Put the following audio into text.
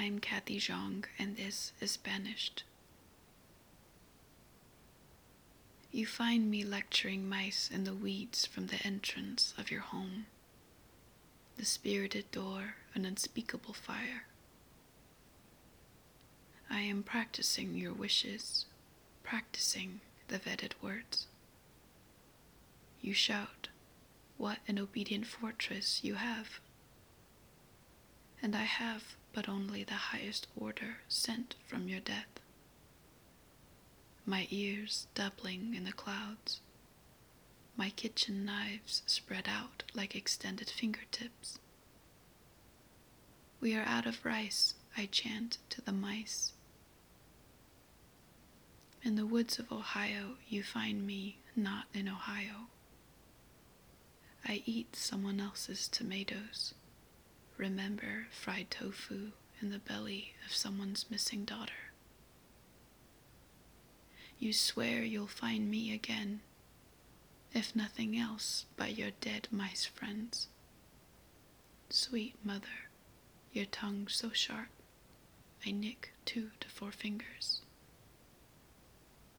I'm Khaty Xiong, and this is Banished. You find me lecturing mice in the weeds from the entrance of your home, the spirited door, an unspeakable fire. I am practicing your wishes, practicing the vetted words. You shout, What an obedient fortress you have! And I have but only the highest order sent from your death. My ears doubling in the clouds, my kitchen knives spread out like extended fingertips. We are out of rice, I chant to the mice. In the woods of Ohio, you find me not in Ohio. I eat someone else's tomatoes. Remember fried tofu in the belly of someone's missing daughter. You swear you'll find me again, if nothing else by your dead mice friends. Sweet mother, your tongue so sharp, I nick two to four fingers.